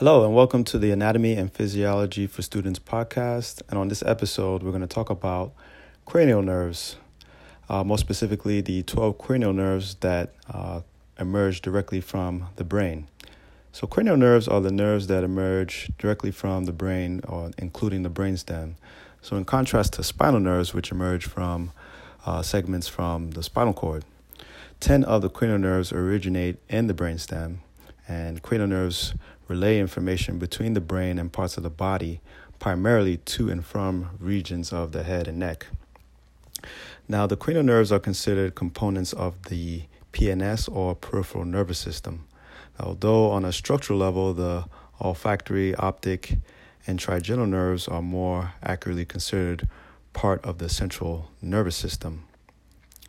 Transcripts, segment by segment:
Hello, and welcome to the Anatomy and Physiology for Students podcast. And on this episode, we're going to talk about cranial nerves, uh, more specifically, the 12 cranial nerves that uh, emerge directly from the brain. So, cranial nerves are the nerves that emerge directly from the brain, or including the brainstem. So, in contrast to spinal nerves, which emerge from uh, segments from the spinal cord, 10 of the cranial nerves originate in the brainstem, and cranial nerves relay information between the brain and parts of the body, primarily to and from regions of the head and neck. Now, the cranial nerves are considered components of the PNS or peripheral nervous system. Although, on a structural level, the olfactory, optic, and trigeminal nerves are more accurately considered part of the central nervous system.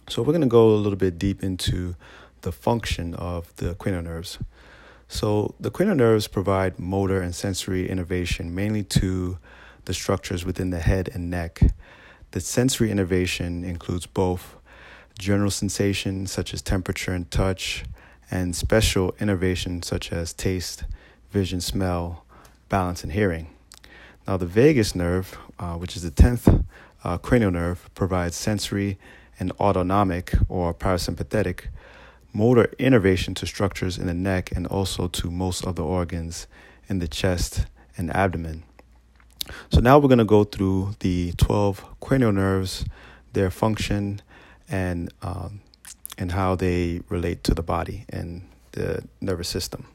So, we're going to go a little bit deep into the function of the cranial nerves. So, the cranial nerves provide motor and sensory innervation mainly to the structures within the head and neck. The sensory innervation includes both general sensation, such as temperature and touch, and special innervation, such as taste, vision, smell, balance, and hearing. Now, the vagus nerve, uh, which is the 10th uh, cranial nerve, provides sensory and autonomic or parasympathetic motor innervation to structures in the neck and also to most of the organs in the chest and abdomen. So now we're going to go through the 12 cranial nerves, their function, and um, and how they relate to the body and the nervous system.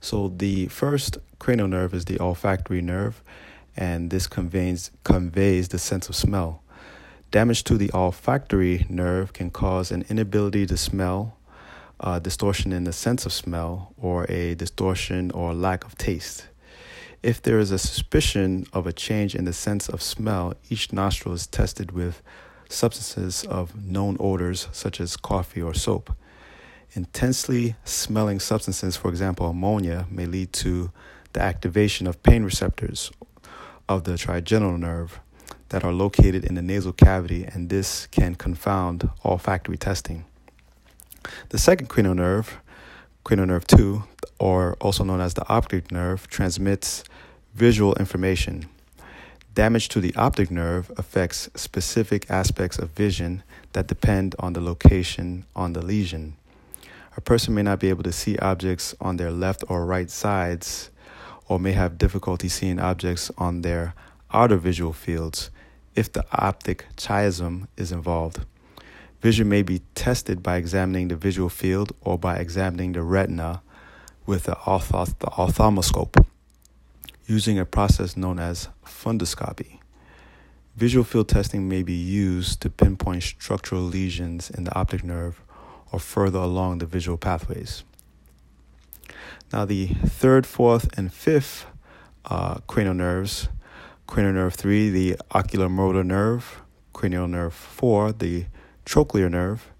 So the first cranial nerve is the olfactory nerve, and this conveys conveys the sense of smell. Damage to the olfactory nerve can cause an inability to smell, a distortion in the sense of smell, or a distortion or lack of taste. If there is a suspicion of a change in the sense of smell, each nostril is tested with substances of known odors, such as coffee or soap. Intensely smelling substances, for example, ammonia, may lead to the activation of pain receptors of the trigeminal nerve that are located in the nasal cavity, and this can confound olfactory testing. The second cranial nerve, cranial nerve 2, or also known as the optic nerve, transmits visual information. Damage to the optic nerve affects specific aspects of vision that depend on the location on the lesion. A person may not be able to see objects on their left or right sides, or may have difficulty seeing objects on their outer visual fields if the optic chiasm is involved. Vision may be tested by examining the visual field or by examining the retina with the ophthalmoscope using a process known as fundoscopy. Visual field testing may be used to pinpoint structural lesions in the optic nerve or further along the visual pathways. Now, the third, fourth, and fifth uh, cranial nerves cranial nerve 3, the oculomotor nerve, cranial nerve 4, the trochlear nerve,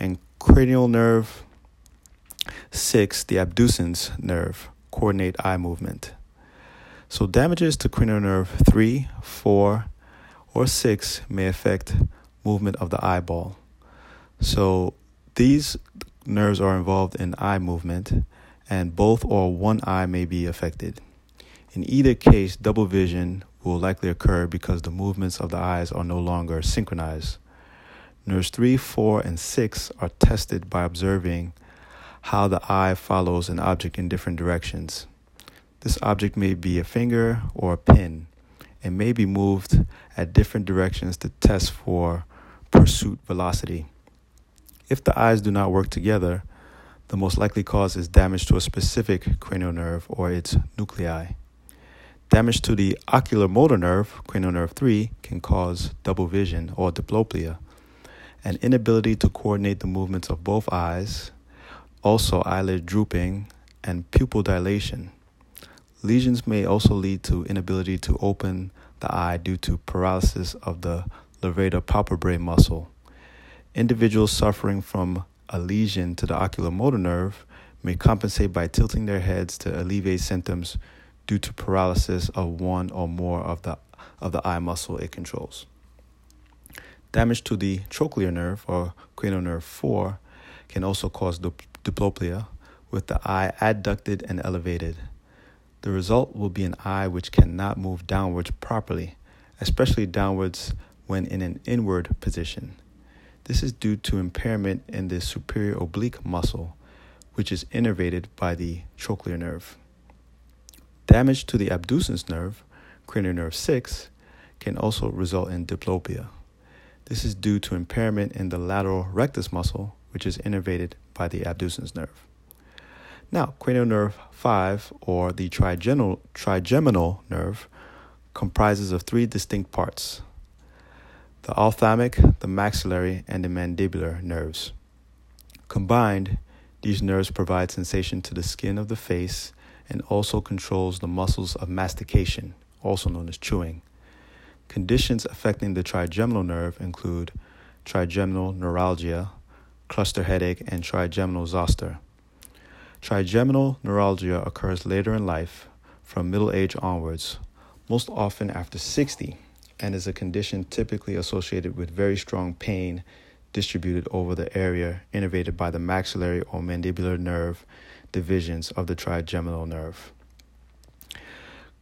and cranial nerve 6, the abducens nerve, coordinate eye movement. So, damages to cranial nerve 3, 4, or 6 may affect movement of the eyeball. So, these nerves are involved in eye movement, and both or one eye may be affected. In either case, double vision will likely occur because the movements of the eyes are no longer synchronized. Nerves 3, 4, and 6 are tested by observing how the eye follows an object in different directions. This object may be a finger or a pin and may be moved at different directions to test for pursuit velocity. If the eyes do not work together, the most likely cause is damage to a specific cranial nerve or its nuclei. Damage to the oculomotor nerve, cranial nerve 3, can cause double vision or diplopia, an inability to coordinate the movements of both eyes, also eyelid drooping, and pupil dilation. Lesions may also lead to inability to open the eye due to paralysis of the levator palpebrae muscle. Individuals suffering from a lesion to the oculomotor nerve may compensate by tilting their heads to alleviate symptoms due to paralysis of one or more of the, of the eye muscle it controls. Damage to the trochlear nerve or cranial nerve 4 can also cause diplopia with the eye adducted and elevated. The result will be an eye which cannot move downwards properly, especially downwards when in an inward position. This is due to impairment in the superior oblique muscle, which is innervated by the trochlear nerve. Damage to the abducens nerve, cranial nerve 6, can also result in diplopia. This is due to impairment in the lateral rectus muscle, which is innervated by the abducens nerve. Now, cranial nerve 5, or the trigeminal, trigeminal nerve, comprises of three distinct parts the ophthalmic, the maxillary, and the mandibular nerves. Combined, these nerves provide sensation to the skin of the face and also controls the muscles of mastication, also known as chewing. Conditions affecting the trigeminal nerve include trigeminal neuralgia, cluster headache, and trigeminal zoster. Trigeminal neuralgia occurs later in life, from middle age onwards, most often after 60, and is a condition typically associated with very strong pain distributed over the area innervated by the maxillary or mandibular nerve divisions of the trigeminal nerve.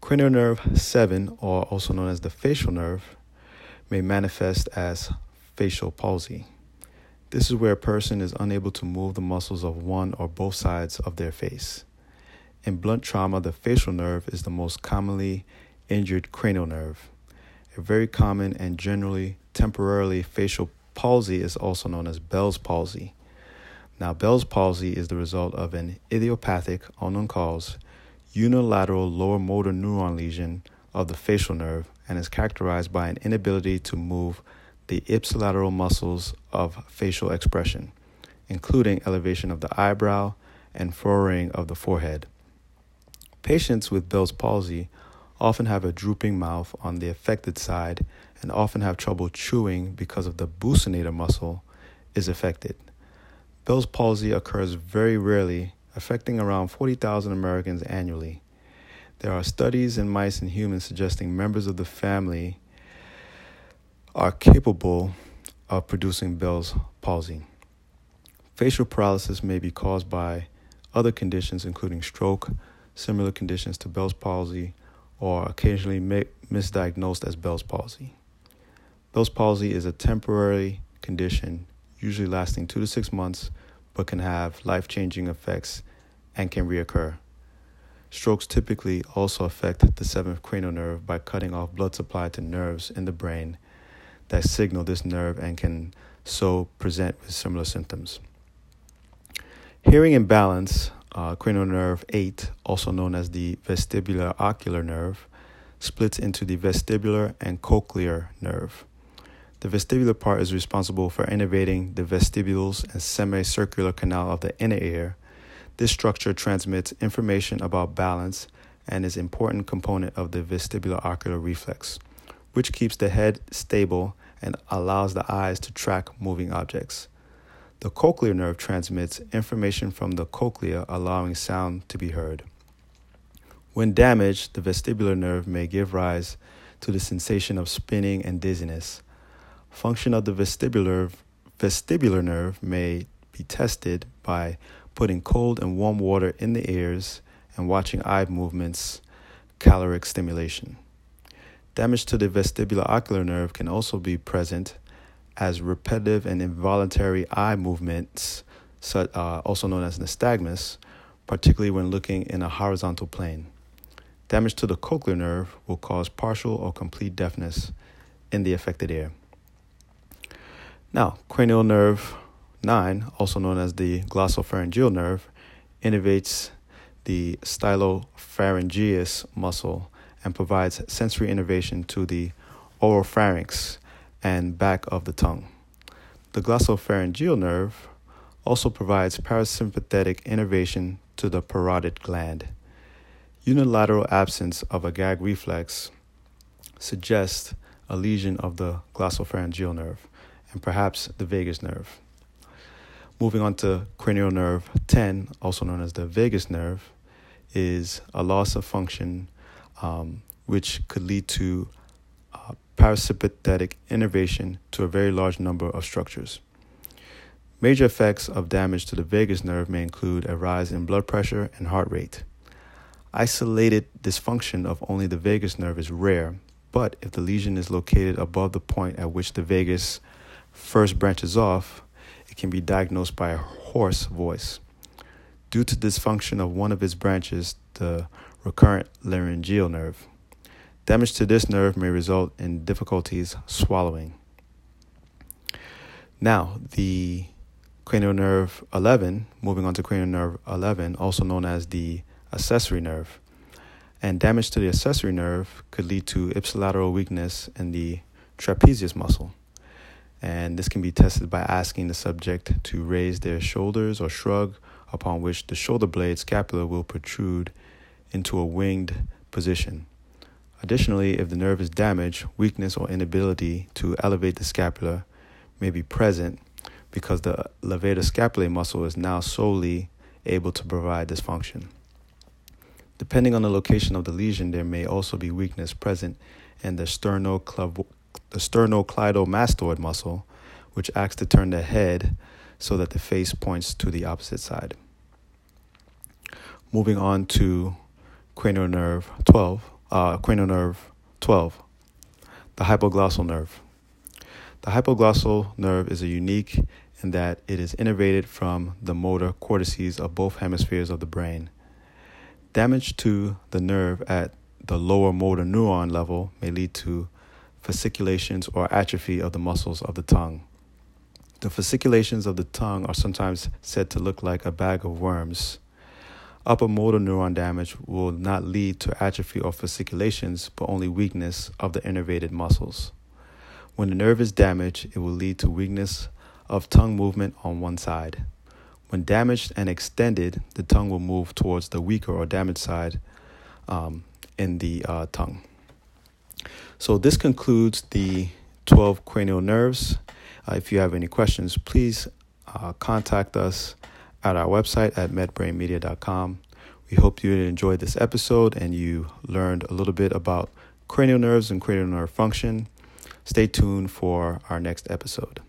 Cranial nerve 7, or also known as the facial nerve, may manifest as facial palsy. This is where a person is unable to move the muscles of one or both sides of their face. In blunt trauma, the facial nerve is the most commonly injured cranial nerve. A very common and generally temporarily facial palsy is also known as Bell's palsy. Now, Bell's palsy is the result of an idiopathic, unknown cause, unilateral lower motor neuron lesion of the facial nerve and is characterized by an inability to move the ipsilateral muscles of facial expression, including elevation of the eyebrow and furrowing of the forehead. Patients with Bell's palsy often have a drooping mouth on the affected side and often have trouble chewing because of the buccinator muscle is affected. Bell's palsy occurs very rarely affecting around 40,000 Americans annually. There are studies in mice and humans suggesting members of the family are capable of producing Bell's palsy. Facial paralysis may be caused by other conditions, including stroke, similar conditions to Bell's palsy, or occasionally misdiagnosed as Bell's palsy. Bell's palsy is a temporary condition, usually lasting two to six months, but can have life changing effects and can reoccur. Strokes typically also affect the seventh cranial nerve by cutting off blood supply to nerves in the brain that signal this nerve and can so present with similar symptoms. Hearing imbalance, uh, cranial nerve 8, also known as the vestibulocochlear nerve, splits into the vestibular and cochlear nerve. The vestibular part is responsible for innervating the vestibules and semicircular canal of the inner ear. This structure transmits information about balance and is an important component of the vestibular ocular reflex, which keeps the head stable and allows the eyes to track moving objects. The cochlear nerve transmits information from the cochlea, allowing sound to be heard. When damaged, the vestibular nerve may give rise to the sensation of spinning and dizziness. Function of the vestibular vestibular nerve may be tested by putting cold and warm water in the ears and watching eye movements, caloric stimulation. Damage to the vestibulocochlear nerve can also be present as repetitive and involuntary eye movements, uh, also known as nystagmus, particularly when looking in a horizontal plane. Damage to the cochlear nerve will cause partial or complete deafness in the affected ear. Now, cranial nerve 9, also known as the glossopharyngeal nerve, innervates the stylopharyngeus muscle and provides sensory innervation to the oropharynx and back of the tongue. The glossopharyngeal nerve also provides parasympathetic innervation to the parotid gland. Unilateral absence of a gag reflex suggests a lesion of the glossopharyngeal nerve and perhaps the vagus nerve. Moving on to cranial nerve 10, also known as the vagus nerve, is a loss of function um, which could lead to uh, parasympathetic innervation to a very large number of structures. Major effects of damage to the vagus nerve may include a rise in blood pressure and heart rate. Isolated dysfunction of only the vagus nerve is rare, but if the lesion is located above the point at which the vagus first branches off, it can be diagnosed by a hoarse voice. Due to dysfunction of one of its branches, the recurrent laryngeal nerve. Damage to this nerve may result in difficulties swallowing. Now, the cranial nerve 11, moving on to cranial nerve 11, also known as the accessory nerve. And damage to the accessory nerve could lead to ipsilateral weakness in the trapezius muscle. And this can be tested by asking the subject to raise their shoulders or shrug, upon which the shoulder blade scapula will protrude into a winged position. Additionally, if the nerve is damaged, weakness or inability to elevate the scapula may be present because the levator scapulae muscle is now solely able to provide this function. Depending on the location of the lesion, there may also be weakness present in the sternocleidomastoid muscle, which acts to turn the head so that the face points to the opposite side. Moving on to cranial nerve 12, uh, cranial nerve 12, the hypoglossal nerve. The hypoglossal nerve is a unique in that it is innervated from the motor cortices of both hemispheres of the brain. Damage to the nerve at the lower motor neuron level may lead to fasciculations or atrophy of the muscles of the tongue. The fasciculations of the tongue are sometimes said to look like a bag of worms. Upper motor neuron damage will not lead to atrophy or fasciculations, but only weakness of the innervated muscles. When the nerve is damaged, it will lead to weakness of tongue movement on one side. When damaged and extended, the tongue will move towards the weaker or damaged side um, in the uh, tongue. So, this concludes the 12 cranial nerves. Uh, if you have any questions, please uh, contact us at our website at medbrainmedia.com. We hope you enjoyed this episode and you learned a little bit about cranial nerves and cranial nerve function. Stay tuned for our next episode.